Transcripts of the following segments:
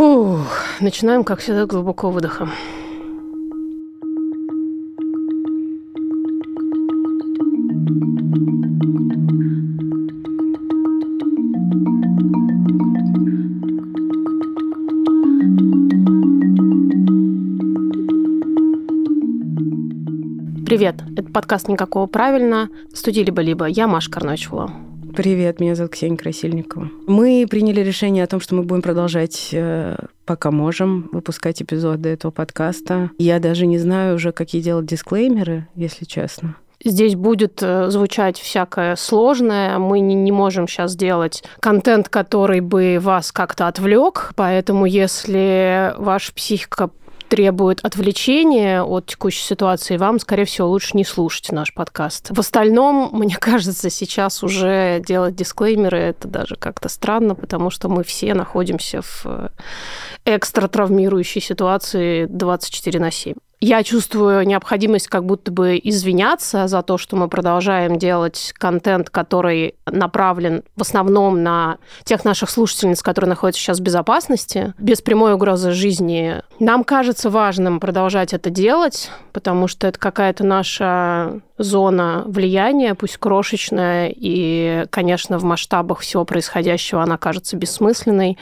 Фу, начинаем, как всегда, глубоко выдоха. Привет, это подкаст «Никакого правильно». Студия «Либо-либо». Я Маша Карночева. Привет, меня зовут Ксения Красильникова. Мы приняли решение о том, что мы будем продолжать, э, пока можем, выпускать эпизоды этого подкаста. Я даже не знаю уже, какие делать дисклеймеры, если честно. Здесь будет э, звучать всякое сложное. Мы не, можем сейчас делать контент, который бы вас как-то отвлек. Поэтому, если ваша психика требует отвлечения от текущей ситуации, вам, скорее всего, лучше не слушать наш подкаст. В остальном, мне кажется, сейчас уже делать дисклеймеры это даже как-то странно, потому что мы все находимся в э, экстра травмирующей ситуации 24 на 7 я чувствую необходимость как будто бы извиняться за то, что мы продолжаем делать контент, который направлен в основном на тех наших слушательниц, которые находятся сейчас в безопасности, без прямой угрозы жизни. Нам кажется важным продолжать это делать, потому что это какая-то наша зона влияния, пусть крошечная, и, конечно, в масштабах всего происходящего она кажется бессмысленной,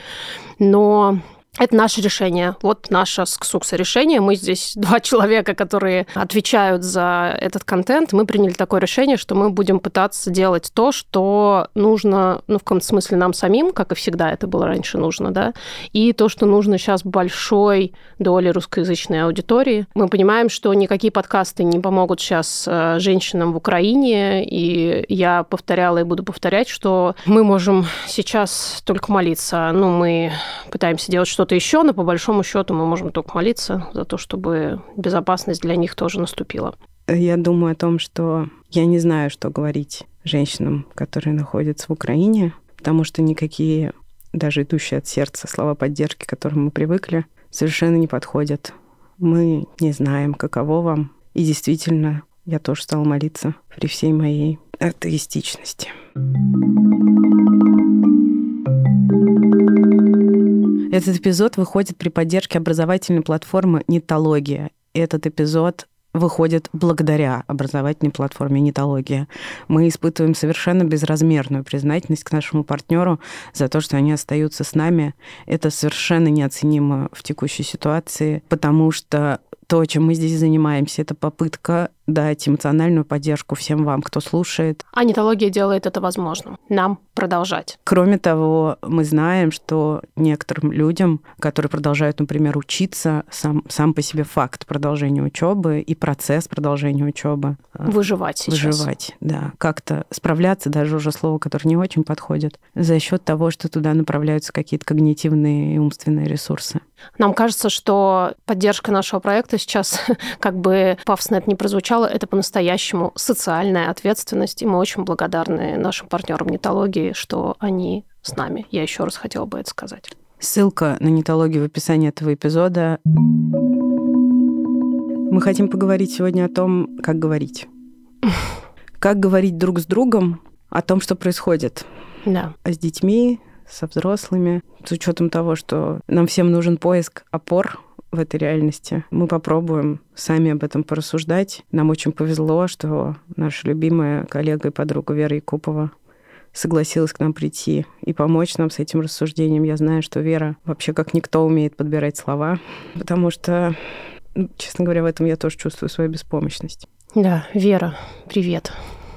но это наше решение. Вот наше с решение. Мы здесь два человека, которые отвечают за этот контент. Мы приняли такое решение, что мы будем пытаться делать то, что нужно, ну, в каком-то смысле нам самим, как и всегда это было раньше нужно, да, и то, что нужно сейчас большой доле русскоязычной аудитории. Мы понимаем, что никакие подкасты не помогут сейчас э, женщинам в Украине, и я повторяла и буду повторять, что мы можем сейчас только молиться. Ну, мы пытаемся делать что-то еще, но по большому счету мы можем только молиться за то, чтобы безопасность для них тоже наступила. Я думаю о том, что я не знаю, что говорить женщинам, которые находятся в Украине, потому что никакие, даже идущие от сердца слова поддержки, к которым мы привыкли, совершенно не подходят. Мы не знаем, каково вам. И действительно, я тоже стала молиться при всей моей атеистичности. Этот эпизод выходит при поддержке образовательной платформы «Нитология». Этот эпизод выходит благодаря образовательной платформе «Нитология». Мы испытываем совершенно безразмерную признательность к нашему партнеру за то, что они остаются с нами. Это совершенно неоценимо в текущей ситуации, потому что то, чем мы здесь занимаемся, это попытка дать эмоциональную поддержку всем вам, кто слушает. А нетология делает это возможным. Нам продолжать. Кроме того, мы знаем, что некоторым людям, которые продолжают, например, учиться, сам, сам по себе факт продолжения учебы и процесс продолжения учебы. Э, выживать сейчас. Выживать, да. Как-то справляться, даже уже слово, которое не очень подходит, за счет того, что туда направляются какие-то когнитивные и умственные ресурсы. Нам кажется, что поддержка нашего проекта сейчас, как бы пафосно это не прозвучало, это по-настоящему социальная ответственность, и мы очень благодарны нашим партнерам нетологии, что они с нами. Я еще раз хотела бы это сказать. Ссылка на нетологию в описании этого эпизода. Мы хотим поговорить сегодня о том, как говорить. Как говорить друг с другом о том, что происходит. Да. С детьми, со взрослыми, с учетом того, что нам всем нужен поиск опор в этой реальности. Мы попробуем сами об этом порассуждать. Нам очень повезло, что наша любимая коллега и подруга Вера Якупова согласилась к нам прийти и помочь нам с этим рассуждением. Я знаю, что Вера вообще как никто умеет подбирать слова, потому что, ну, честно говоря, в этом я тоже чувствую свою беспомощность. Да, Вера, привет.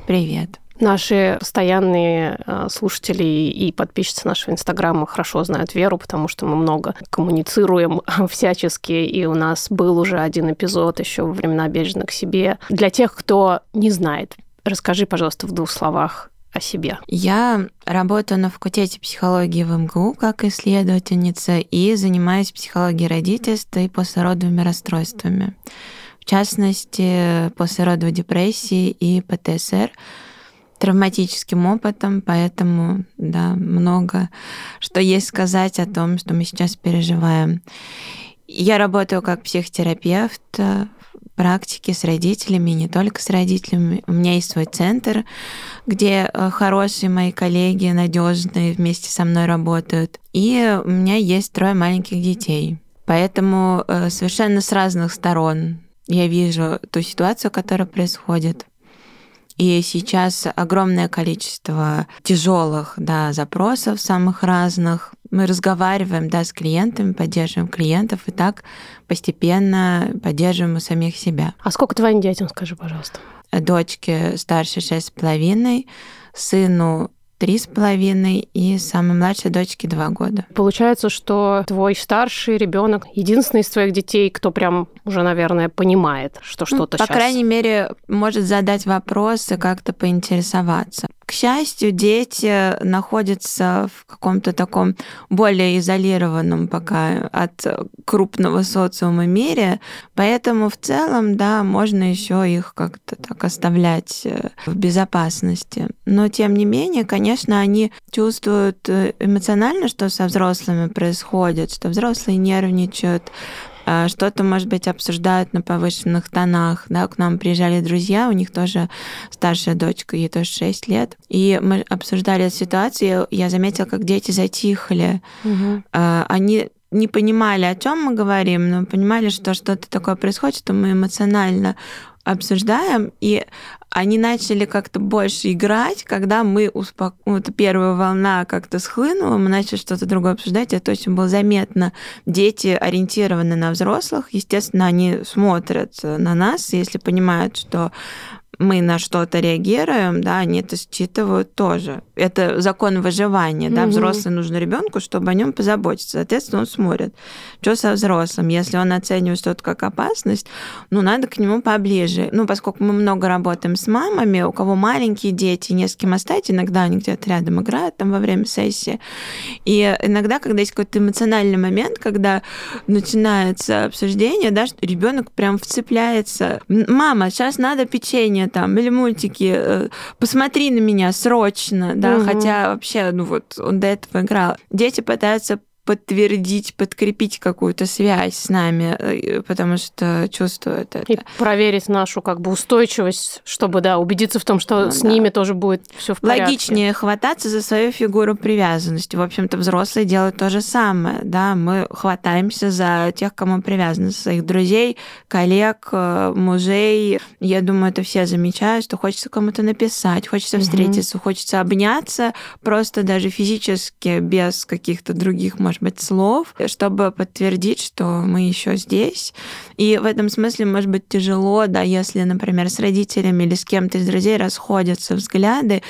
Привет. Наши постоянные а, слушатели и подписчицы нашего Инстаграма хорошо знают Веру, потому что мы много коммуницируем всячески, и у нас был уже один эпизод еще во времена «Бережно к себе». Для тех, кто не знает, расскажи, пожалуйста, в двух словах о себе. Я работаю на факультете психологии в МГУ как исследовательница и занимаюсь психологией родительства и послеродовыми расстройствами. В частности, послеродовой депрессии и ПТСР – травматическим опытом, поэтому, да, много что есть сказать о том, что мы сейчас переживаем. Я работаю как психотерапевт, практики с родителями, не только с родителями. У меня есть свой центр, где э, хорошие мои коллеги, надежные, вместе со мной работают. И у меня есть трое маленьких детей. Поэтому э, совершенно с разных сторон я вижу ту ситуацию, которая происходит. И сейчас огромное количество тяжелых да, запросов самых разных. Мы разговариваем да, с клиентами, поддерживаем клиентов, и так постепенно поддерживаем и самих себя. А сколько твоим детям, скажи, пожалуйста? Дочке старше шесть с половиной, сыну три с половиной и самой младшей дочке два года. Получается, что твой старший ребенок единственный из твоих детей, кто прям уже, наверное, понимает, что ну, что-то По сейчас... крайней мере, может задать вопросы, как-то поинтересоваться. К счастью, дети находятся в каком-то таком более изолированном пока от крупного социума мире, поэтому в целом, да, можно еще их как-то так оставлять э, в безопасности. Но тем не менее, конечно, они чувствуют э, эмоционально, что со взрослыми происходит, что взрослые нервничают, что-то, может быть, обсуждают на повышенных тонах. Да, к нам приезжали друзья, у них тоже старшая дочка, ей тоже 6 лет. И мы обсуждали эту ситуацию, я заметила, как дети затихли. Угу. Они не понимали, о чем мы говорим, но понимали, что что-то такое происходит, что мы эмоционально обсуждаем, и они начали как-то больше играть, когда мы успок... вот первая волна как-то схлынула, мы начали что-то другое обсуждать, это очень было заметно. Дети ориентированы на взрослых, естественно, они смотрят на нас, если понимают, что мы на что-то реагируем, да, они это считывают тоже. Это закон выживания, да, взрослый нужно ребенку, чтобы о нем позаботиться. Соответственно, он смотрит, что со взрослым. Если он оценивает что-то как опасность, ну, надо к нему поближе. Ну, поскольку мы много работаем с мамами, у кого маленькие дети, не с кем оставить, иногда они где-то рядом играют там во время сессии. И иногда, когда есть какой-то эмоциональный момент, когда начинается обсуждение, да, что ребенок прям вцепляется. Мама, сейчас надо печенье там, или мультики, э, посмотри на меня срочно, да, угу. хотя вообще, ну вот, он до этого играл. Дети пытаются подтвердить, подкрепить какую-то связь с нами, э, потому что чувствуют это. И проверить нашу как бы устойчивость, чтобы, да, убедиться в том, что ну, с да. ними тоже будет все в порядке. Логичнее хвататься за свою фигуру привязанности. В общем-то, взрослые делают то же самое, да, мы хватаемся за тех, кому привязаны, своих друзей, коллег, э, мужей. Я думаю, это все замечают, что хочется кому-то написать, хочется угу. встретиться, хочется обняться, просто даже физически, без каких-то других, может быть, слов, чтобы подтвердить, что мы еще здесь. И в этом смысле, может быть, тяжело, да, если, например, с родителями или с кем-то из друзей расходятся взгляды,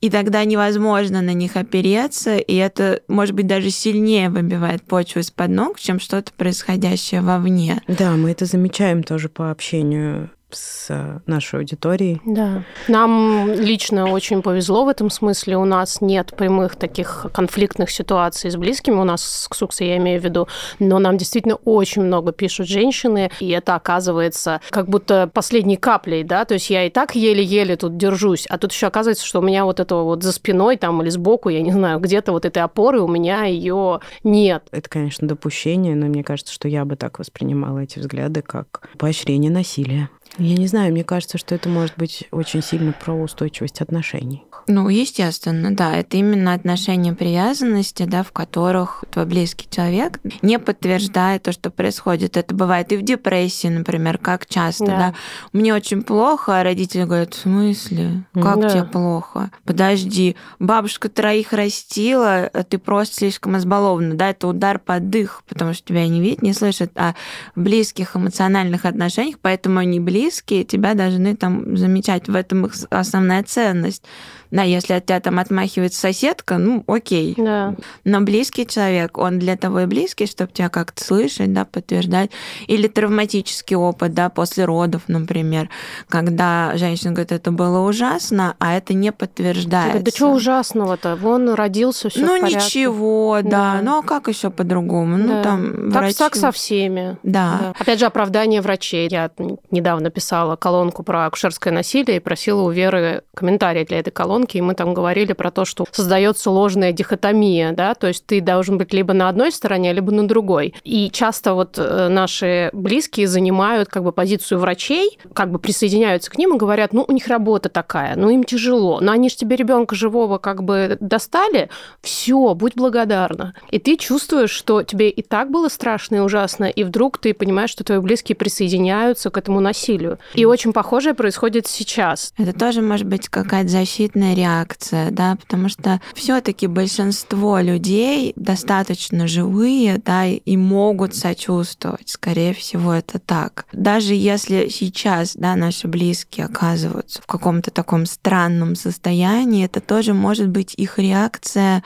и тогда невозможно на них опереться, и это, может быть, даже сильнее выбивает почву из-под ног, чем что-то происходящее вовне. Да, мы это замечаем тоже по общению с э, нашей аудиторией. Да. Нам лично очень повезло в этом смысле. У нас нет прямых таких конфликтных ситуаций с близкими. У нас с Ксуксой, я имею в виду. Но нам действительно очень много пишут женщины, и это оказывается как будто последней каплей, да, то есть я и так еле-еле тут держусь, а тут еще оказывается, что у меня вот этого вот за спиной там или сбоку, я не знаю, где-то вот этой опоры у меня ее нет. Это, конечно, допущение, но мне кажется, что я бы так воспринимала эти взгляды как поощрение насилия. Я не знаю, мне кажется, что это может быть очень сильно про устойчивость отношений. Ну, естественно, да, это именно отношения привязанности, да, в которых твой близкий человек не подтверждает то, что происходит. Это бывает и в депрессии, например, как часто, да. да. Мне очень плохо, а родители говорят, в смысле? Как да. тебе плохо? Подожди, бабушка троих растила, а ты просто слишком избалована, да, это удар под дых, потому что тебя не видят, не слышат о близких эмоциональных отношениях, поэтому они близкие близкие тебя должны там замечать. В этом их основная ценность. Да, если от тебя там отмахивается соседка, ну, окей. Да. Но близкий человек, он для того и близкий, чтобы тебя как-то слышать, да, подтверждать. Или травматический опыт, да, после родов, например, когда женщина говорит, это было ужасно, а это не подтверждается. Говорит, да что ужасного-то? Вон родился, все Ну, ничего, да. да. Ну, а как еще по-другому? Ну, да. Ну, там так, врачи... так со всеми. Да. да. Опять же, оправдание врачей. Я недавно писала колонку про акушерское насилие и просила у Веры комментарий для этой колонки удаленке, и мы там говорили про то, что создается ложная дихотомия, да, то есть ты должен быть либо на одной стороне, либо на другой. И часто вот э, наши близкие занимают как бы позицию врачей, как бы присоединяются к ним и говорят, ну, у них работа такая, ну, им тяжело, но они же тебе ребенка живого как бы достали, все, будь благодарна. И ты чувствуешь, что тебе и так было страшно и ужасно, и вдруг ты понимаешь, что твои близкие присоединяются к этому насилию. И очень похожее происходит сейчас. Это тоже может быть какая-то защитная реакция, да, потому что все-таки большинство людей достаточно живые, да, и могут сочувствовать. Скорее всего, это так. Даже если сейчас, да, наши близкие оказываются в каком-то таком странном состоянии, это тоже может быть их реакция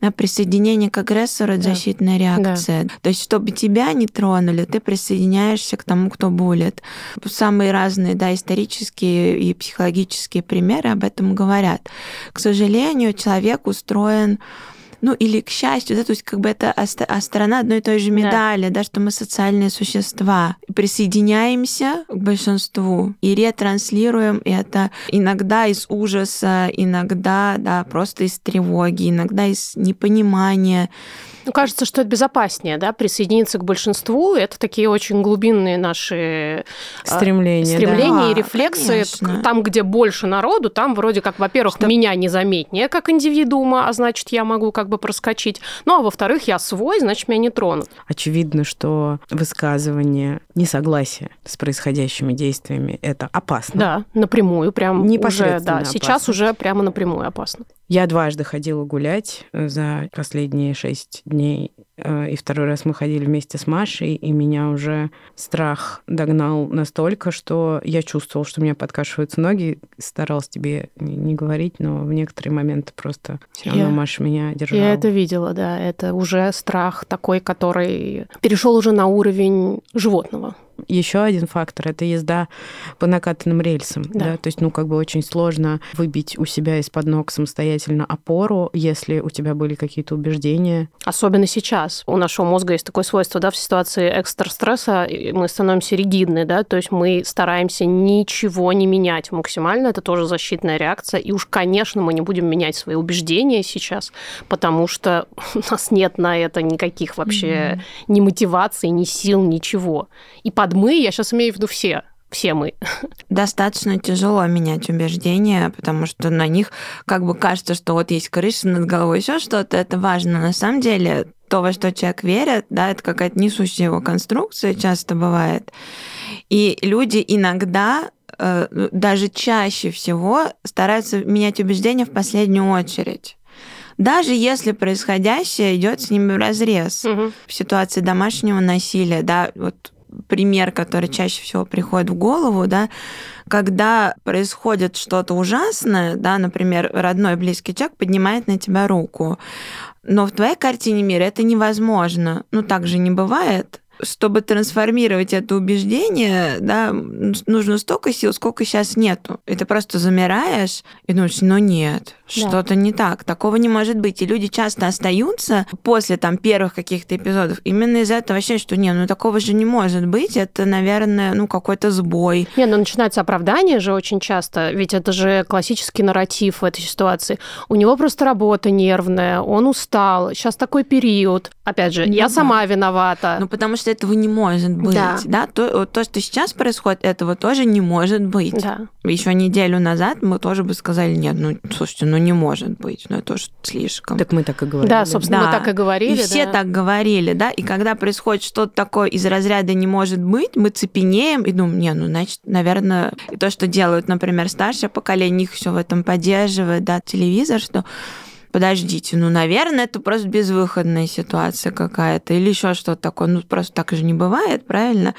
на присоединение к агрессору, это да. защитная реакция. Да. То есть, чтобы тебя не тронули, ты присоединяешься к тому, кто болит. Самые разные, да, исторические и психологические примеры об этом говорят. К сожалению, человек устроен ну или к счастью, да, то есть как бы это а сторона одной и той же медали, да. да, что мы социальные существа. Присоединяемся к большинству и ретранслируем это иногда из ужаса, иногда, да, просто из тревоги, иногда из непонимания. Ну, кажется, что это безопаснее, да, присоединиться к большинству. Это такие очень глубинные наши а, стремления, стремления да. и рефлексы. Конечно. Там, где больше народу, там вроде как, во-первых, что... меня незаметнее как индивидуума, а значит, я могу как бы проскочить. Ну, а во-вторых, я свой, значит, меня не тронут. Очевидно, что высказывание несогласия с происходящими действиями это опасно. Да, напрямую, прям уже, да, опасно. сейчас уже прямо напрямую опасно. Я дважды ходила гулять э, за последние шесть дней, и второй раз мы ходили вместе с Машей, и меня уже страх догнал настолько, что я чувствовала, что у меня подкашиваются ноги. Старалась тебе не говорить, но в некоторые моменты просто все равно я, Маша меня держала. Я это видела, да. Это уже страх такой, который перешел уже на уровень животного. Еще один фактор это езда по накатанным рельсам. Да. Да? То есть, ну, как бы очень сложно выбить у себя из-под ног самостоятельно опору, если у тебя были какие-то убеждения. Особенно сейчас. У нашего мозга есть такое свойство, да, в ситуации экстрастресса мы становимся ригидны, да, то есть мы стараемся ничего не менять максимально. Это тоже защитная реакция. И уж, конечно, мы не будем менять свои убеждения сейчас, потому что у нас нет на это никаких вообще mm-hmm. ни мотиваций, ни сил, ничего. И под мы, я сейчас имею в виду все, все мы. Достаточно тяжело менять убеждения, потому что на них как бы кажется, что вот есть крыша над головой, еще что-то, это важно. На самом деле то, во что человек верит, да, это какая-то несущая его конструкция часто бывает. И люди иногда э, даже чаще всего стараются менять убеждения в последнюю очередь даже если происходящее идет с ними в разрез угу. в ситуации домашнего насилия, да, вот пример, который чаще всего приходит в голову, да, когда происходит что-то ужасное, да, например, родной близкий человек поднимает на тебя руку, но в твоей картине мира это невозможно. Ну, так же не бывает чтобы трансформировать это убеждение, да, нужно столько сил, сколько сейчас нету. И ты просто замираешь и думаешь, ну нет, что-то не так, такого не может быть. И люди часто остаются после там первых каких-то эпизодов именно из-за этого вообще, что не, ну такого же не может быть, это, наверное, ну какой-то сбой. Не, ну начинается оправдание же очень часто, ведь это же классический нарратив в этой ситуации. У него просто работа нервная, он устал, сейчас такой период. Опять же, ну, я да. сама виновата. Ну потому что этого не может быть, да? да? То, то, что сейчас происходит, этого тоже не может быть. Да. Еще неделю назад мы тоже бы сказали, нет, ну слушайте, ну не может быть, ну это уж слишком. Так мы так и говорили. Да, собственно, да. мы так и говорили. И да. все так говорили, да, и когда происходит что-то такое из разряда не может быть, мы цепенеем и думаем, не, ну значит, наверное, и то, что делают, например, старшее поколение, их все в этом поддерживает, да, телевизор, что подождите, ну, наверное, это просто безвыходная ситуация какая-то или еще что-то такое. Ну, просто так же не бывает, правильно?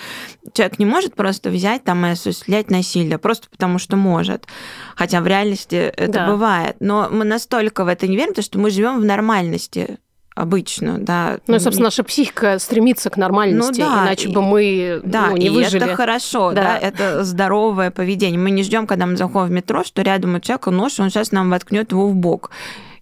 Человек не может просто взять там и осуществлять насилие, просто потому что может. Хотя в реальности это да. бывает. Но мы настолько в это не верим, потому что мы живем в нормальности обычно, да. Ну, и, собственно, наша психика стремится к нормальности, ну, да, иначе и, бы мы да, ну, не и выжили. это хорошо, да. да, это здоровое поведение. Мы не ждем, когда мы заходим в метро, что рядом у человека нож, он сейчас нам воткнет его в бок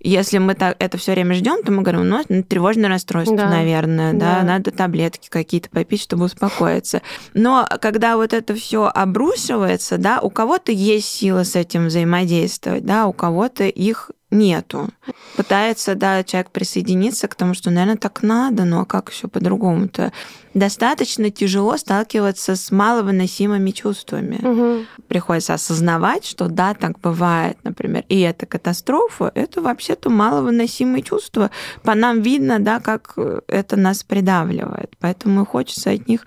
Если мы так, это все время ждем, то мы говорим, ну, тревожное расстройство, да. наверное, да. да, надо таблетки какие-то попить, чтобы успокоиться. Но когда вот это все обрушивается, да, у кого-то есть сила с этим взаимодействовать, да, у кого-то их нету. Пытается, да, человек присоединиться к тому, что, наверное, так надо, но а как еще по-другому-то? достаточно тяжело сталкиваться с маловыносимыми чувствами. Угу. Приходится осознавать, что да, так бывает, например, и это катастрофа, это вообще-то маловыносимые чувства. По нам видно, да, как это нас придавливает. Поэтому хочется от них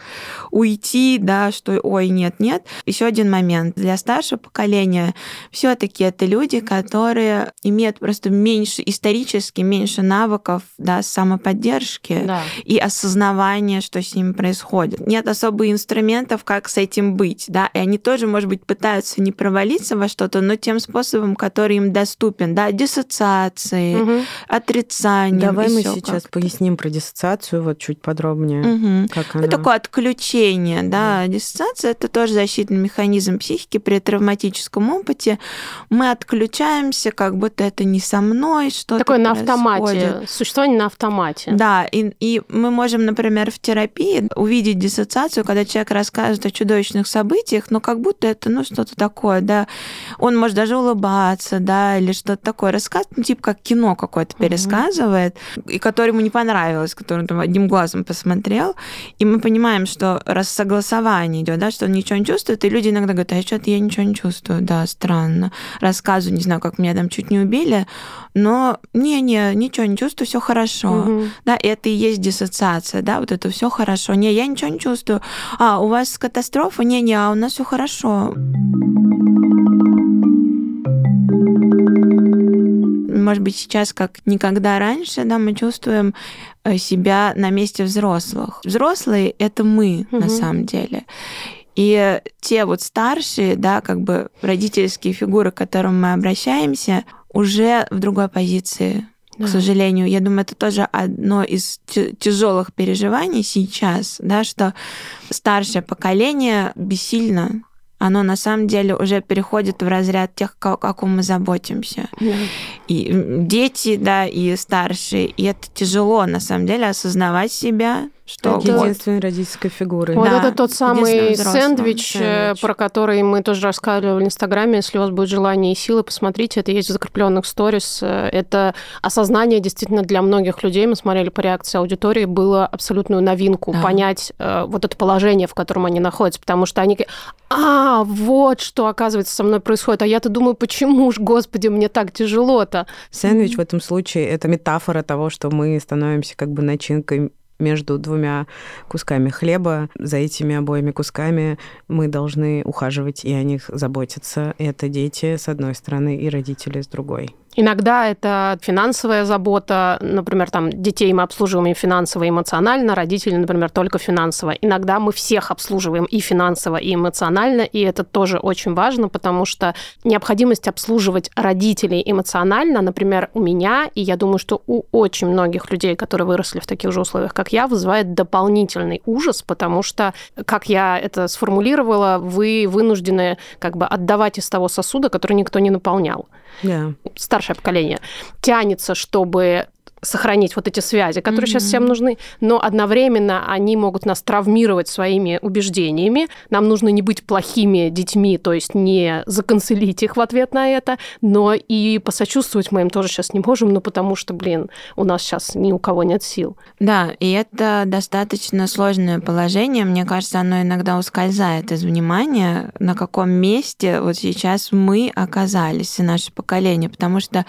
уйти, да, что ой, нет, нет. Еще один момент. Для старшего поколения все-таки это люди, которые имеют просто меньше, исторически меньше навыков да, самоподдержки да. и осознавания, что с ними происходит. Нет особо инструментов, как с этим быть, да, и они тоже, может быть, пытаются не провалиться во что-то, но тем способом, который им доступен, да, диссоциации, угу. отрицания. Давай мы сейчас поясним про диссоциацию вот чуть подробнее. Угу. Как она... Это такое отключение, да, угу. диссоциация это тоже защитный механизм психики при травматическом опыте. Мы отключаемся, как будто это не со мной, что-то Такое на автомате, существование на автомате. Да, и, и мы можем, например, в терапии увидеть диссоциацию, когда человек рассказывает о чудовищных событиях, но как будто это, ну, что-то такое, да. Он может даже улыбаться, да, или что-то такое рассказывать, ну, типа как кино какое-то пересказывает, mm-hmm. и которое ему не понравилось, который он там одним глазом посмотрел. И мы понимаем, что раз согласование идет, да, что он ничего не чувствует, и люди иногда говорят, а что-то я ничего не чувствую, да, странно. Рассказываю, не знаю, как меня там чуть не убили, но не-не, ничего не чувствую, все хорошо. Mm-hmm. Да, и это и есть диссоциация, да, вот это все хорошо хорошо. Не, я ничего не чувствую. А, у вас катастрофа? Не-не, а у нас все хорошо. Может быть, сейчас, как никогда раньше, да, мы чувствуем э, себя на месте взрослых. Взрослые — это мы, угу. на самом деле. И те вот старшие, да, как бы родительские фигуры, к которым мы обращаемся, уже в другой позиции да. к сожалению. Я думаю, это тоже одно из тяжелых переживаний сейчас, да, что старшее поколение бессильно оно на самом деле уже переходит в разряд тех, о ком мы заботимся. И дети, да, и старшие. И это тяжело, на самом деле, осознавать себя, что это единственной родительской. Вот да, это тот самый сэндвич, э, сэндвич, про который мы тоже рассказывали в Инстаграме. Если у вас будет желание и силы, посмотрите, это есть в закрепленных сторис. Это осознание действительно для многих людей, мы смотрели по реакции аудитории, было абсолютную новинку да. понять э, вот это положение, в котором они находятся, потому что они а, вот что, оказывается, со мной происходит. А я-то думаю, почему ж, господи, мне так тяжело-то? Сэндвич в этом случае – это метафора того, что мы становимся как бы начинкой между двумя кусками хлеба. За этими обоими кусками мы должны ухаживать и о них заботиться. Это дети с одной стороны и родители с другой. Иногда это финансовая забота, например, там детей мы обслуживаем и финансово, и эмоционально, родители, например, только финансово. Иногда мы всех обслуживаем и финансово, и эмоционально, и это тоже очень важно, потому что необходимость обслуживать родителей эмоционально, например, у меня, и я думаю, что у очень многих людей, которые выросли в таких же условиях, как я, вызывает дополнительный ужас, потому что, как я это сформулировала, вы вынуждены как бы отдавать из того сосуда, который никто не наполнял. Yeah старшее поколение тянется, чтобы сохранить вот эти связи, которые mm-hmm. сейчас всем нужны, но одновременно они могут нас травмировать своими убеждениями. Нам нужно не быть плохими детьми, то есть не законцелить их в ответ на это, но и посочувствовать мы им тоже сейчас не можем, ну потому что, блин, у нас сейчас ни у кого нет сил. Да, и это достаточно сложное положение. Мне кажется, оно иногда ускользает из внимания, на каком месте вот сейчас мы оказались, и наше поколение, потому что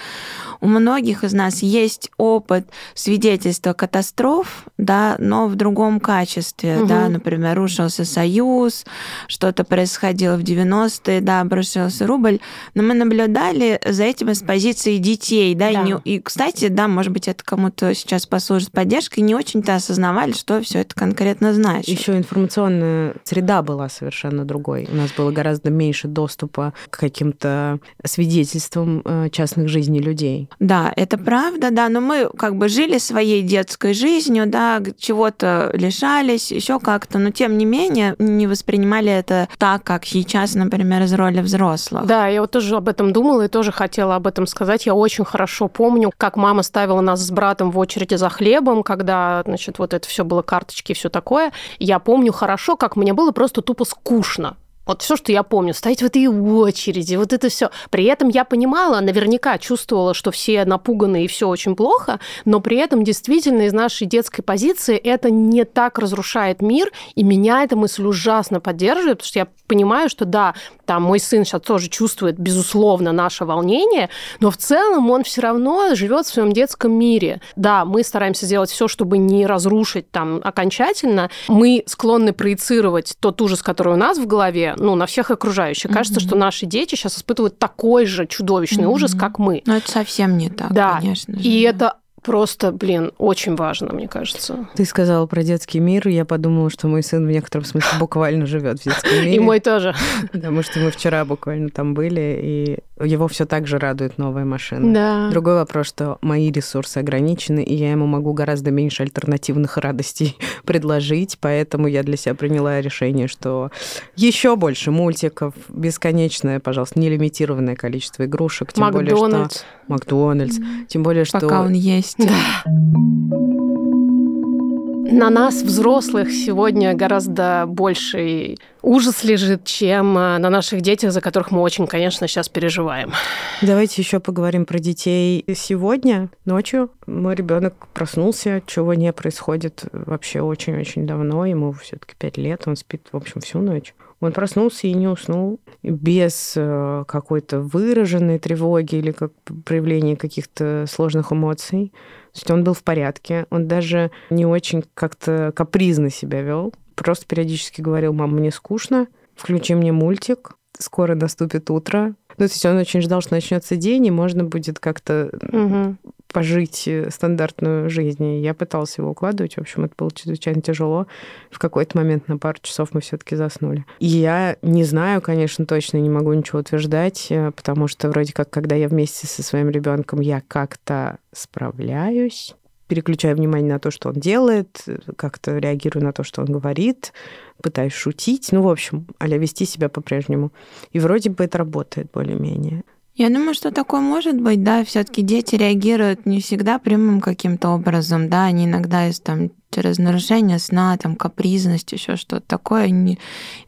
у многих из нас есть опыт опыт свидетельства катастроф, да, но в другом качестве, угу. да, например, рушился Союз, что-то происходило в 90-е, да, обрушился рубль, но мы наблюдали за этим из позиции детей, да, да. И, не, и, кстати, да, может быть, это кому-то сейчас послужит поддержкой, не очень-то осознавали, что все это конкретно значит. Еще информационная среда была совершенно другой. У нас было гораздо меньше доступа к каким-то свидетельствам э, частных жизней людей. Да, это правда, да, но мы как бы жили своей детской жизнью, да, чего-то лишались, еще как-то, но тем не менее не воспринимали это так, как сейчас, например, из роли взрослых. Да, я вот тоже об этом думала и тоже хотела об этом сказать. Я очень хорошо помню, как мама ставила нас с братом в очереди за хлебом, когда, значит, вот это все было карточки и все такое. Я помню хорошо, как мне было просто тупо скучно. Вот все, что я помню, стоять в этой очереди, вот это все. При этом я понимала, наверняка чувствовала, что все напуганы и все очень плохо, но при этом действительно из нашей детской позиции это не так разрушает мир, и меня эта мысль ужасно поддерживает, потому что я понимаю, что да, там мой сын сейчас тоже чувствует, безусловно, наше волнение, но в целом он все равно живет в своем детском мире. Да, мы стараемся сделать все, чтобы не разрушить там окончательно. Мы склонны проецировать тот ужас, который у нас в голове, ну, на всех окружающих. Mm-hmm. Кажется, что наши дети сейчас испытывают такой же чудовищный mm-hmm. ужас, как мы. Но это совсем не так, да. конечно же. И это просто, блин, очень важно, мне кажется. Ты сказала про детский мир, и я подумала, что мой сын в некотором смысле буквально живет в детском мире. И мой тоже. Потому что мы вчера буквально там были, и его все так же радует новая машина. Да. Другой вопрос, что мои ресурсы ограничены, и я ему могу гораздо меньше альтернативных радостей предложить, поэтому я для себя приняла решение, что еще больше мультиков, бесконечное, пожалуйста, нелимитированное количество игрушек, тем Макдональдс. более что Макдональдс, тем более что пока он есть. Да. На нас, взрослых, сегодня гораздо больше ужас лежит, чем э, на наших детях, за которых мы очень, конечно, сейчас переживаем. Давайте еще поговорим про детей. Сегодня ночью мой ребенок проснулся, чего не происходит вообще очень-очень давно. Ему все-таки пять лет, он спит, в общем, всю ночь. Он проснулся и не уснул без э, какой-то выраженной тревоги или как проявления каких-то сложных эмоций. То есть он был в порядке, он даже не очень как-то капризно себя вел. Просто периодически говорил, мам, мне скучно, включи мне мультик, скоро наступит утро. Ну, то есть он очень ждал, что начнется день, и можно будет как-то угу. пожить э, стандартную жизнь. И я пыталась его укладывать. В общем, это было чрезвычайно тяжело. В какой-то момент на пару часов мы все-таки заснули. И я не знаю, конечно, точно не могу ничего утверждать, э, потому что вроде как, когда я вместе со своим ребенком, я как-то справляюсь переключаю внимание на то, что он делает, как-то реагирую на то, что он говорит, пытаюсь шутить. Ну, в общем, а вести себя по-прежнему. И вроде бы это работает более-менее. Я думаю, что такое может быть, да, все-таки дети реагируют не всегда прямым каким-то образом, да, они иногда из там через нарушение сна, там, капризность, еще что-то такое, не,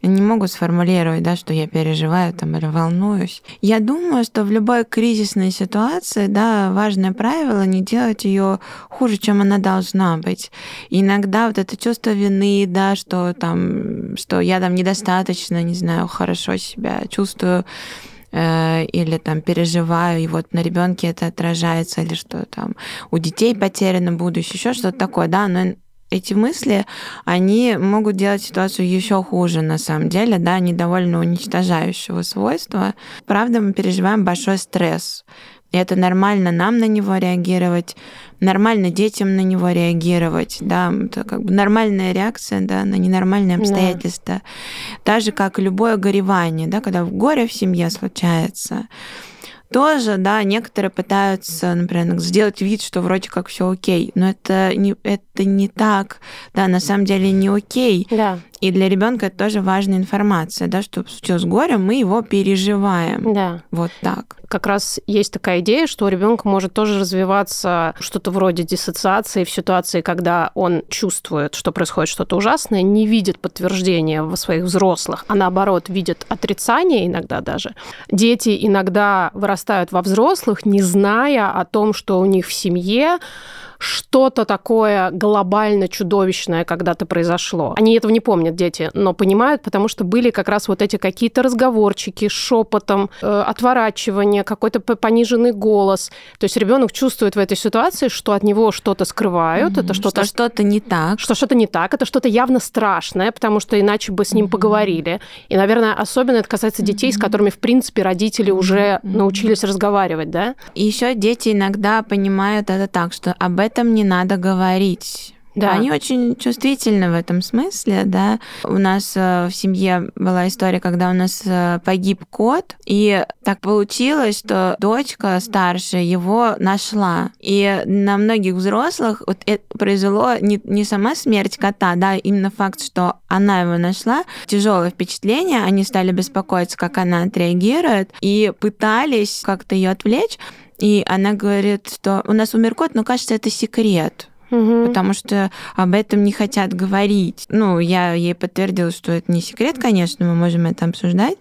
не могу сформулировать, да, что я переживаю там или волнуюсь. Я думаю, что в любой кризисной ситуации, да, важное правило не делать ее хуже, чем она должна быть. Иногда вот это чувство вины, да, что там, что я там недостаточно, не знаю, хорошо себя чувствую, или там переживаю, и вот на ребенке это отражается, или что там у детей потеряно будущее, еще что-то такое, да, но эти мысли, они могут делать ситуацию еще хуже на самом деле, да, они довольно уничтожающего свойства. Правда, мы переживаем большой стресс. И это нормально нам на него реагировать, нормально детям на него реагировать, да, это как бы нормальная реакция, да, на ненормальные обстоятельства. Да. Так же, как любое горевание, да, когда горе в семье случается, тоже, да, некоторые пытаются, например, сделать вид, что вроде как все окей, но это не, это не так, да, на самом деле не окей. Да. И для ребенка это тоже важная информация, да, что все с горем, мы его переживаем. Да. Вот так. Как раз есть такая идея, что у ребенка может тоже развиваться что-то вроде диссоциации в ситуации, когда он чувствует, что происходит что-то ужасное, не видит подтверждения во своих взрослых, а наоборот видит отрицание иногда даже. Дети иногда вырастают во взрослых, не зная о том, что у них в семье что-то такое глобально чудовищное когда-то произошло. Они этого не помнят, дети, но понимают, потому что были как раз вот эти какие-то разговорчики шепотом, э, отворачивание, какой-то пониженный голос. То есть ребенок чувствует в этой ситуации, что от него что-то скрывают, mm-hmm. это что-то... Что что-то не так. Что что-то не так, это что-то явно страшное, потому что иначе бы с ним mm-hmm. поговорили. И, наверное, особенно это касается детей, mm-hmm. с которыми, в принципе, родители уже mm-hmm. научились разговаривать, да? И еще дети иногда понимают это так, что об этом не надо говорить Да. Они очень чувствительны в этом смысле, да. У нас э, в семье была история, когда у нас э, погиб кот, и так получилось, что дочка старшая его нашла. И на многих взрослых вот это произвело не, не сама смерть кота, да, именно факт, что она его нашла, тяжелое впечатление, они стали беспокоиться, как она отреагирует, и пытались как-то ее отвлечь. И она говорит, что у нас умер кот, но кажется, это секрет потому что об этом не хотят говорить. Ну, я ей подтвердила, что это не секрет, конечно, мы можем это обсуждать.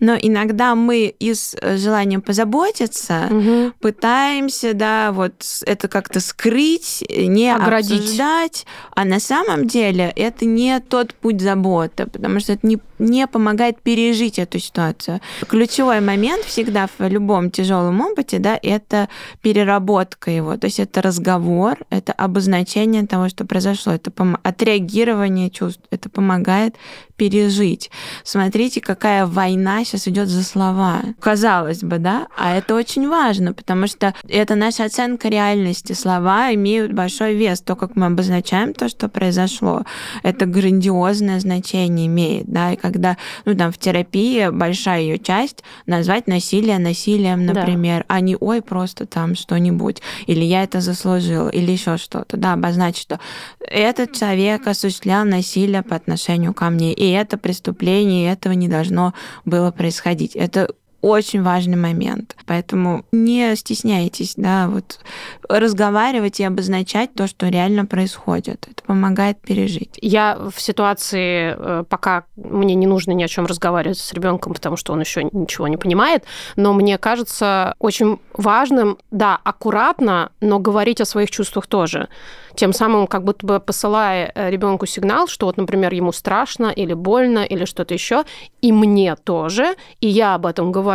Но иногда мы из э, желания позаботиться Мгм. пытаемся, да, вот это как-то скрыть, не Оградить. обсуждать, а на самом деле это не тот путь заботы, потому что это не, не помогает пережить эту ситуацию. Ключевой момент всегда в любом тяжелом опыте, да, это переработка его, то есть это разговор, это обозначение того, что произошло, это отреагирование чувств, это помогает пережить. Смотрите, какая война сейчас идет за слова. Казалось бы, да, а это очень важно, потому что это наша оценка реальности. Слова имеют большой вес. То, как мы обозначаем то, что произошло, это грандиозное значение имеет, да, и когда, ну, там, в терапии большая ее часть назвать насилие насилием, Да. например, а не, ой, просто там что-нибудь, или я это заслужил, или еще что-то, да, обозначить, что этот человек осуществлял насилие по отношению ко мне, и это преступление, и этого не должно было происходить. Это очень важный момент. Поэтому не стесняйтесь, да, вот разговаривать и обозначать то, что реально происходит. Это помогает пережить. Я в ситуации, э, пока мне не нужно ни о чем разговаривать с ребенком, потому что он еще ничего не понимает, но мне кажется очень важным, да, аккуратно, но говорить о своих чувствах тоже. Тем самым как будто бы посылая ребенку сигнал, что вот, например, ему страшно или больно или что-то еще, и мне тоже, и я об этом говорю,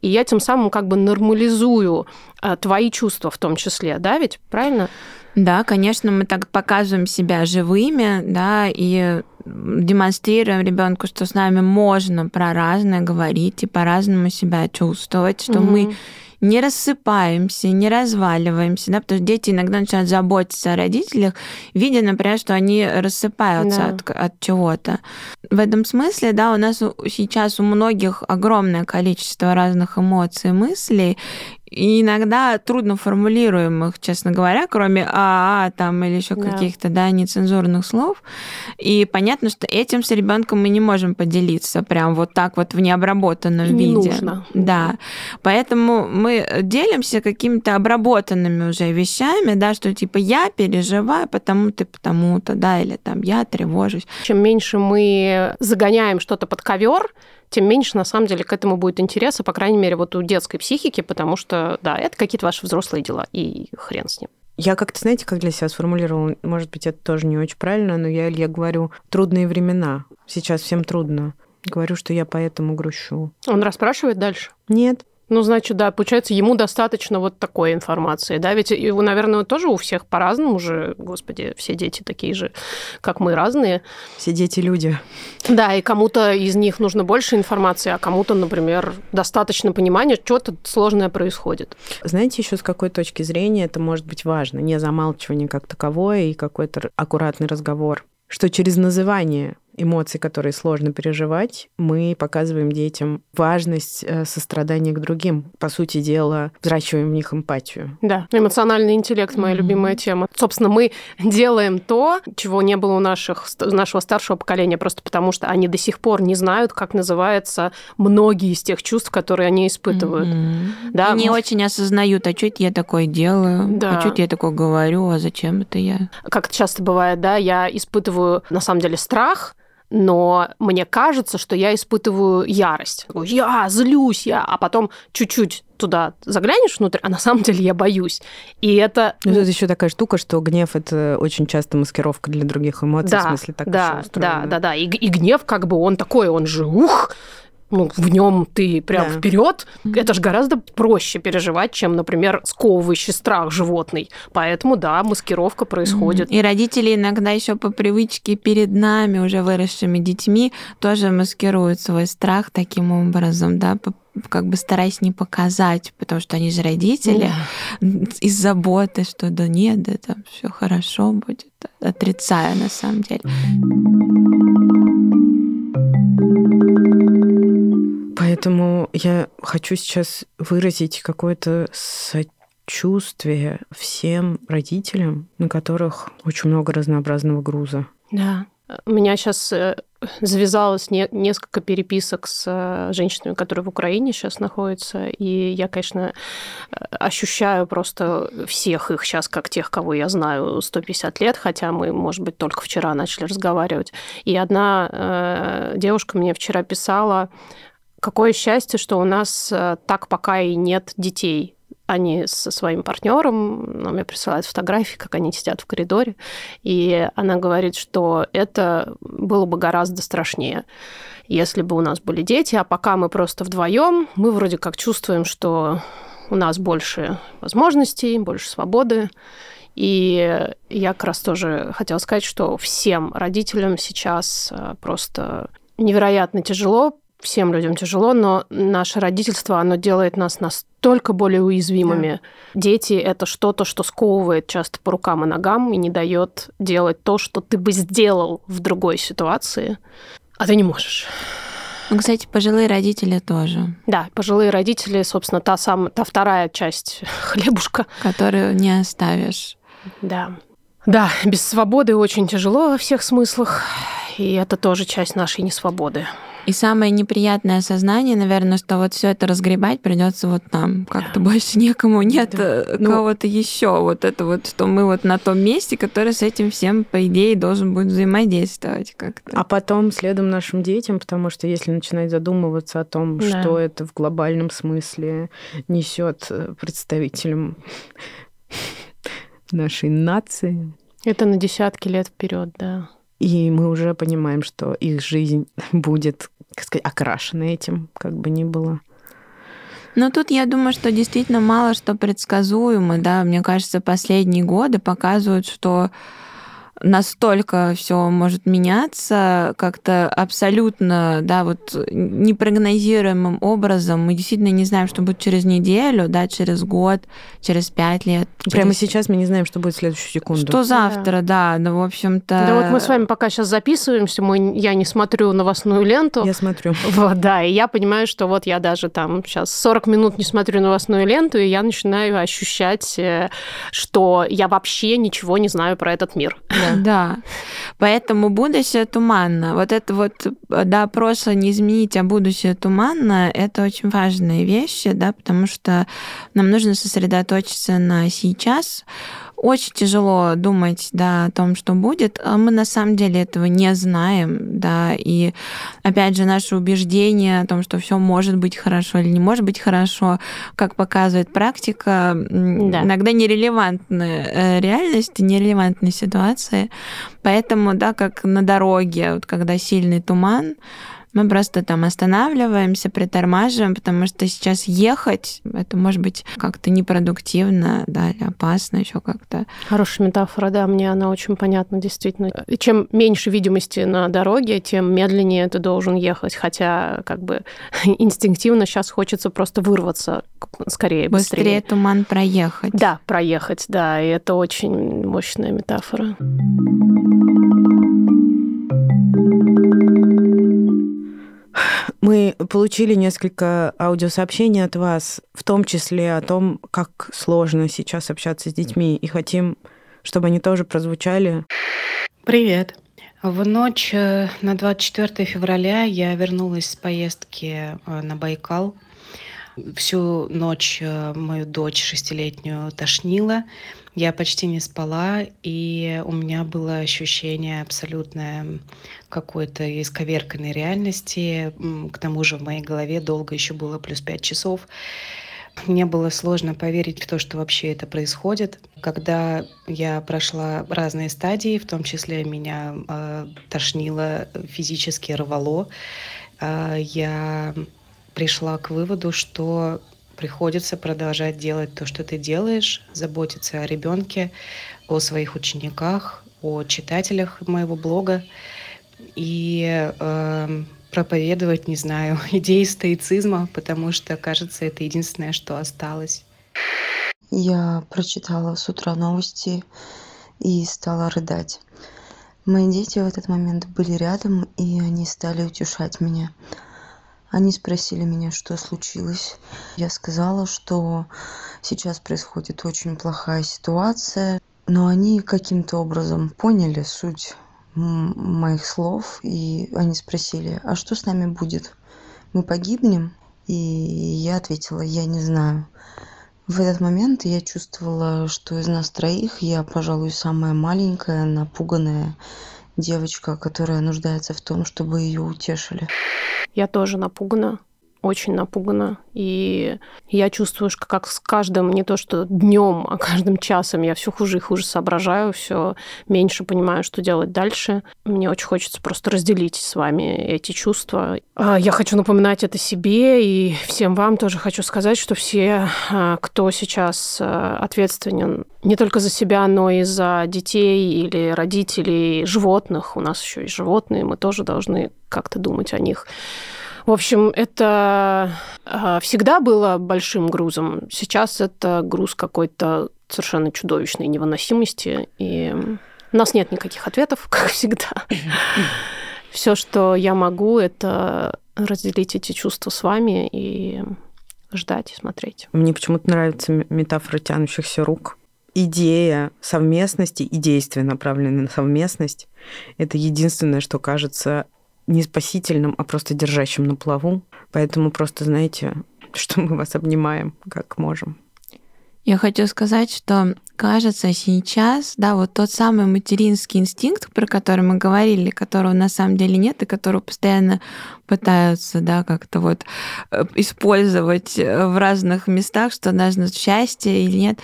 и я тем самым как бы нормализую э, твои чувства в том числе, да, ведь правильно? Да, конечно, мы так показываем себя живыми, да, и демонстрируем ребенку, что с нами можно про разное говорить и по-разному себя чувствовать, что Мгм. мы не рассыпаемся, не разваливаемся, да, потому что дети иногда начинают заботиться о родителях, видя, например, что они рассыпаются Да. от, от чего-то. В этом смысле, да, у нас сейчас у многих огромное количество разных эмоций, мыслей, и иногда трудно формулируемых, честно говоря, кроме а, а там или еще Да. каких-то, да, нецензурных слов. И понятно, что этим с ребенком мы не можем поделиться прям вот так вот в необработанном не виде. нужно. Да. Поэтому мы делимся какими-то обработанными уже вещами, да, что типа я переживаю потому-то, потому-то, да, или там я тревожусь. Чем меньше мы загоняем что-то под ковер, тем меньше, на самом деле, к этому будет интереса, по крайней мере, вот у детской психики, потому что, да, это какие-то ваши взрослые дела, и хрен с ним. Я как-то, знаете, как для себя сформулировала, может быть, это тоже не очень правильно, но я, я говорю, трудные времена. Сейчас всем трудно. Говорю, что я поэтому грущу. Он расспрашивает дальше. Нет. Ну, значит, да, получается, ему достаточно вот такой информации, да, ведь, и, наверное, тоже у всех по-разному же, господи, все дети такие же, как мы, разные. Все дети люди. Да, и кому-то из них нужно больше информации, а кому-то, например, достаточно понимания, что-то сложное происходит. Знаете, еще с какой точки зрения это может быть важно? Не замалчивание как таковое и какой-то аккуратный разговор. Что через называние эмоций, которые сложно переживать, мы показываем детям важность э, сострадания к другим. По сути дела, взращиваем в них эмпатию. Да, эмоциональный интеллект моя Мгм. любимая тема. Собственно, мы делаем то, чего не было у наших, нашего старшего поколения, просто потому что они до сих пор не знают, как называются многие из тех чувств, которые они испытывают. Мгм. Да, И не м- очень осознают, а что это я такое делаю, Да. а что это я такое говорю, а зачем это я? Как это часто бывает, да, я испытываю на самом деле страх, но мне кажется, что я испытываю ярость. Я злюсь, я, а потом чуть-чуть туда заглянешь внутрь, а на самом деле я боюсь. И это Ну, тут еще такая штука, что гнев это очень часто маскировка для других эмоций, да, в смысле так да, да, да, да. И, и гнев, как бы он такой, он же ух, ну, в нем ты прям да. вперед, это же гораздо проще переживать, чем, например, сковывающий страх животный. Поэтому, да, маскировка происходит. И родители иногда еще по привычке перед нами, уже выросшими детьми, тоже маскируют свой страх таким образом, да, как бы стараясь не показать, потому что они же родители, да. из заботы, что да нет, да там все хорошо будет, отрицая на самом деле. Поэтому я хочу сейчас выразить какое-то сочувствие всем родителям, на которых очень много разнообразного груза. Да. У меня сейчас э, завязалось не, несколько переписок с э, женщинами, которые в Украине сейчас находятся, и я, конечно, э, ощущаю просто всех их сейчас как тех, кого я знаю 150 лет, хотя мы, может быть, только вчера начали разговаривать. И одна э, девушка мне вчера писала, какое счастье, что у нас так пока и нет детей. Они со своим партнером, ну, мне присылают фотографии, как они сидят в коридоре, и она говорит, что это было бы гораздо страшнее, если бы у нас были дети, а пока мы просто вдвоем, мы вроде как чувствуем, что у нас больше возможностей, больше свободы, и я как раз тоже хотела сказать, что всем родителям сейчас э, просто невероятно тяжело, всем людям тяжело, но наше родительство, оно делает нас настолько более уязвимыми. Да. Дети – это что-то, что сковывает часто по рукам и ногам и не дает делать то, что ты бы сделал в другой ситуации, а ты не можешь. Ну, кстати, пожилые родители тоже. Да, пожилые родители, собственно, та самая, та вторая часть хлебушка. Которую не оставишь. Да. Да, без свободы очень тяжело во всех смыслах, и это тоже часть нашей несвободы. И самое неприятное осознание, наверное, что вот все это разгребать придется вот нам. Как-то больше некому нет да. Э, ну, кого-то еще. Вот это вот, что мы вот на том месте, который с этим всем, по идее, должен будет взаимодействовать как-то. А потом следом нашим детям, потому что если начинать задумываться о том, да. что это в глобальном смысле несет э, представителям нашей нации. Это на десятки лет вперед, да. И мы уже понимаем, что их жизнь будет, как сказать, окрашена этим, как бы ни было. Но тут я думаю, что действительно мало что предсказуемо, да. Мне кажется, последние годы показывают, что настолько все может меняться как-то абсолютно, да, вот непрогнозируемым образом. Мы действительно не знаем, что будет через неделю, да, через год, через пять лет. Прямо сейчас мы не знаем, что будет в следующую секунду. Что завтра, да, да ну, в общем-то... Да вот мы с вами пока сейчас записываемся, мы, я не смотрю новостную ленту. Я смотрю. Вот, да, и я понимаю, что вот я даже там сейчас 40 минут не смотрю новостную ленту, и я начинаю ощущать, э, что я вообще ничего не знаю про этот мир. Да. Да. Поэтому будущее туманно. Вот это вот да, прошлое не изменить, а будущее туманно, это очень важные вещи, да, потому что нам нужно сосредоточиться на сейчас, очень тяжело думать, да, о том, что будет. А мы на самом деле этого не знаем, да, и опять же наше убеждение о том, что все может быть хорошо или не может быть хорошо, как показывает практика, да. иногда нерелевантны э, реальности, нерелевантны ситуации. Поэтому, да, как на дороге, вот когда сильный туман, мы просто там останавливаемся, притормаживаем, потому что сейчас ехать, это может быть как-то непродуктивно, да, или опасно еще как-то. Хорошая метафора, да, мне она очень понятна, действительно. Чем меньше видимости на дороге, тем медленнее ты должен ехать, хотя как бы инстинктивно сейчас хочется просто вырваться скорее, быстрее. Быстрее туман проехать. Да, проехать, да, и это очень мощная метафора. Мы получили несколько аудиосообщений от вас, в том числе о том, как сложно сейчас общаться с детьми, и хотим, чтобы они тоже прозвучали. Привет. В ночь э, на 24 февраля я вернулась с поездки э, на Байкал. Всю ночь э, мою дочь шестилетнюю тошнила. Я почти не спала, и у меня было ощущение абсолютное какой-то исковерканной реальности. К тому же в моей голове долго еще было плюс пять часов. Мне было сложно поверить в то, что вообще это происходит. Когда я прошла разные стадии, в том числе меня э, тошнило, физически рвало, э, я пришла к выводу, что приходится продолжать делать то, что ты делаешь, заботиться о ребенке, о своих учениках, о читателях моего блога и э, проповедовать, не знаю, идеи стоицизма, потому что, кажется, это единственное, что осталось. Я прочитала с утра новости и стала рыдать. Мои дети в этот момент были рядом, и они стали утешать меня. Они спросили меня, что случилось. Я сказала, что сейчас происходит очень плохая ситуация, но они каким-то образом поняли суть моих слов, и они спросили, а что с нами будет? Мы погибнем? И я ответила, я не знаю. В этот момент я чувствовала, что из нас троих я, пожалуй, самая маленькая, напуганная девочка, которая нуждается в том, чтобы ее утешили. Я тоже напугана очень напугана. И я чувствую, что как с каждым, не то что днем, а каждым часом я все хуже и хуже соображаю, все меньше понимаю, что делать дальше. Мне очень хочется просто разделить с вами эти чувства. А, я хочу напоминать это себе и всем вам тоже хочу сказать, что все, а, кто сейчас а, ответственен не только за себя, но и за детей или родителей, животных, у нас еще и животные, мы тоже должны как-то думать о них в общем, это а, всегда было большим грузом. Сейчас это груз какой-то совершенно чудовищной невыносимости. И у нас нет никаких ответов, как всегда. Все, что я могу, это разделить эти чувства с вами и ждать и смотреть. Мне почему-то нравится метафора тянущихся рук. Идея совместности и действия, направленные на совместность, это единственное, что кажется не спасительным, а просто держащим на плаву. Поэтому просто знаете, что мы вас обнимаем, как можем. Я хочу сказать, что кажется сейчас, да, вот тот самый материнский инстинкт, про который мы говорили, которого на самом деле нет и которого постоянно пытаются, да, как-то вот э, использовать в разных местах, что должно счастье или нет.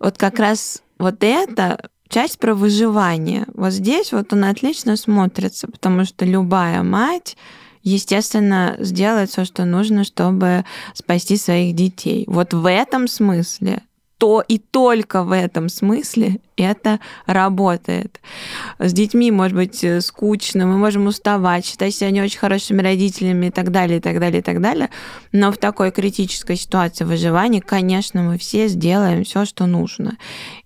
Вот как раз вот это часть про выживание. Вот здесь вот он отлично смотрится, потому что любая мать естественно, сделает все, что нужно, чтобы спасти своих детей. Вот в этом смысле то и только в этом смысле это работает. С детьми может быть э, скучно, мы можем уставать, считать себя не очень хорошими родителями и так далее, и так далее, и так далее. Но в такой критической ситуации выживания, конечно, мы все сделаем все, что нужно.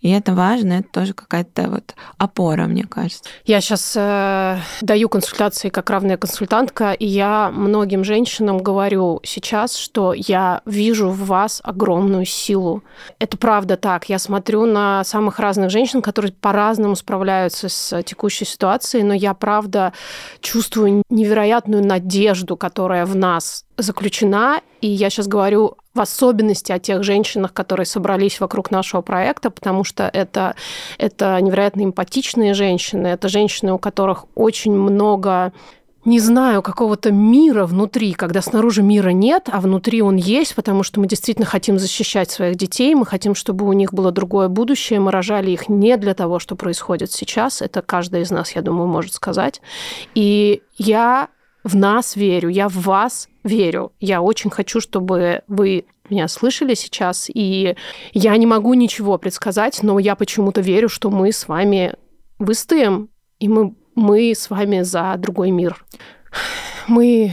И это важно, это тоже какая-то вот опора, мне кажется. Я сейчас э, даю консультации как равная консультантка, и я многим женщинам говорю сейчас, что я вижу в вас огромную силу. Это правда так. Я смотрю на самых разных женщин, которые по-разному справляются с текущей ситуацией, но я правда чувствую невероятную надежду, которая в нас заключена. И я сейчас говорю в особенности о тех женщинах, которые собрались вокруг нашего проекта, потому что это, это невероятно эмпатичные женщины, это женщины, у которых очень много не знаю, какого-то мира внутри, когда снаружи мира нет, а внутри он есть, потому что мы действительно хотим защищать своих детей, мы хотим, чтобы у них было другое будущее, мы рожали их не для того, что происходит сейчас, это каждый из нас, я думаю, может сказать. И я в нас верю, я в вас верю. Я очень хочу, чтобы вы меня слышали сейчас, и я не могу ничего предсказать, но я почему-то верю, что мы с вами выстоим, и мы мы с вами за другой мир. Мы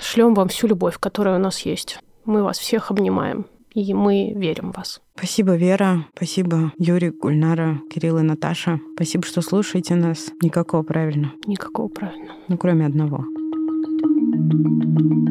шлем вам всю любовь, которая у нас есть. Мы вас всех обнимаем, и мы верим в вас. Спасибо, Вера. Спасибо, Юрий, Гульнара, Кирилл и Наташа. Спасибо, что слушаете нас. Никакого правильно. Никакого правильно. Ну, кроме одного. thank you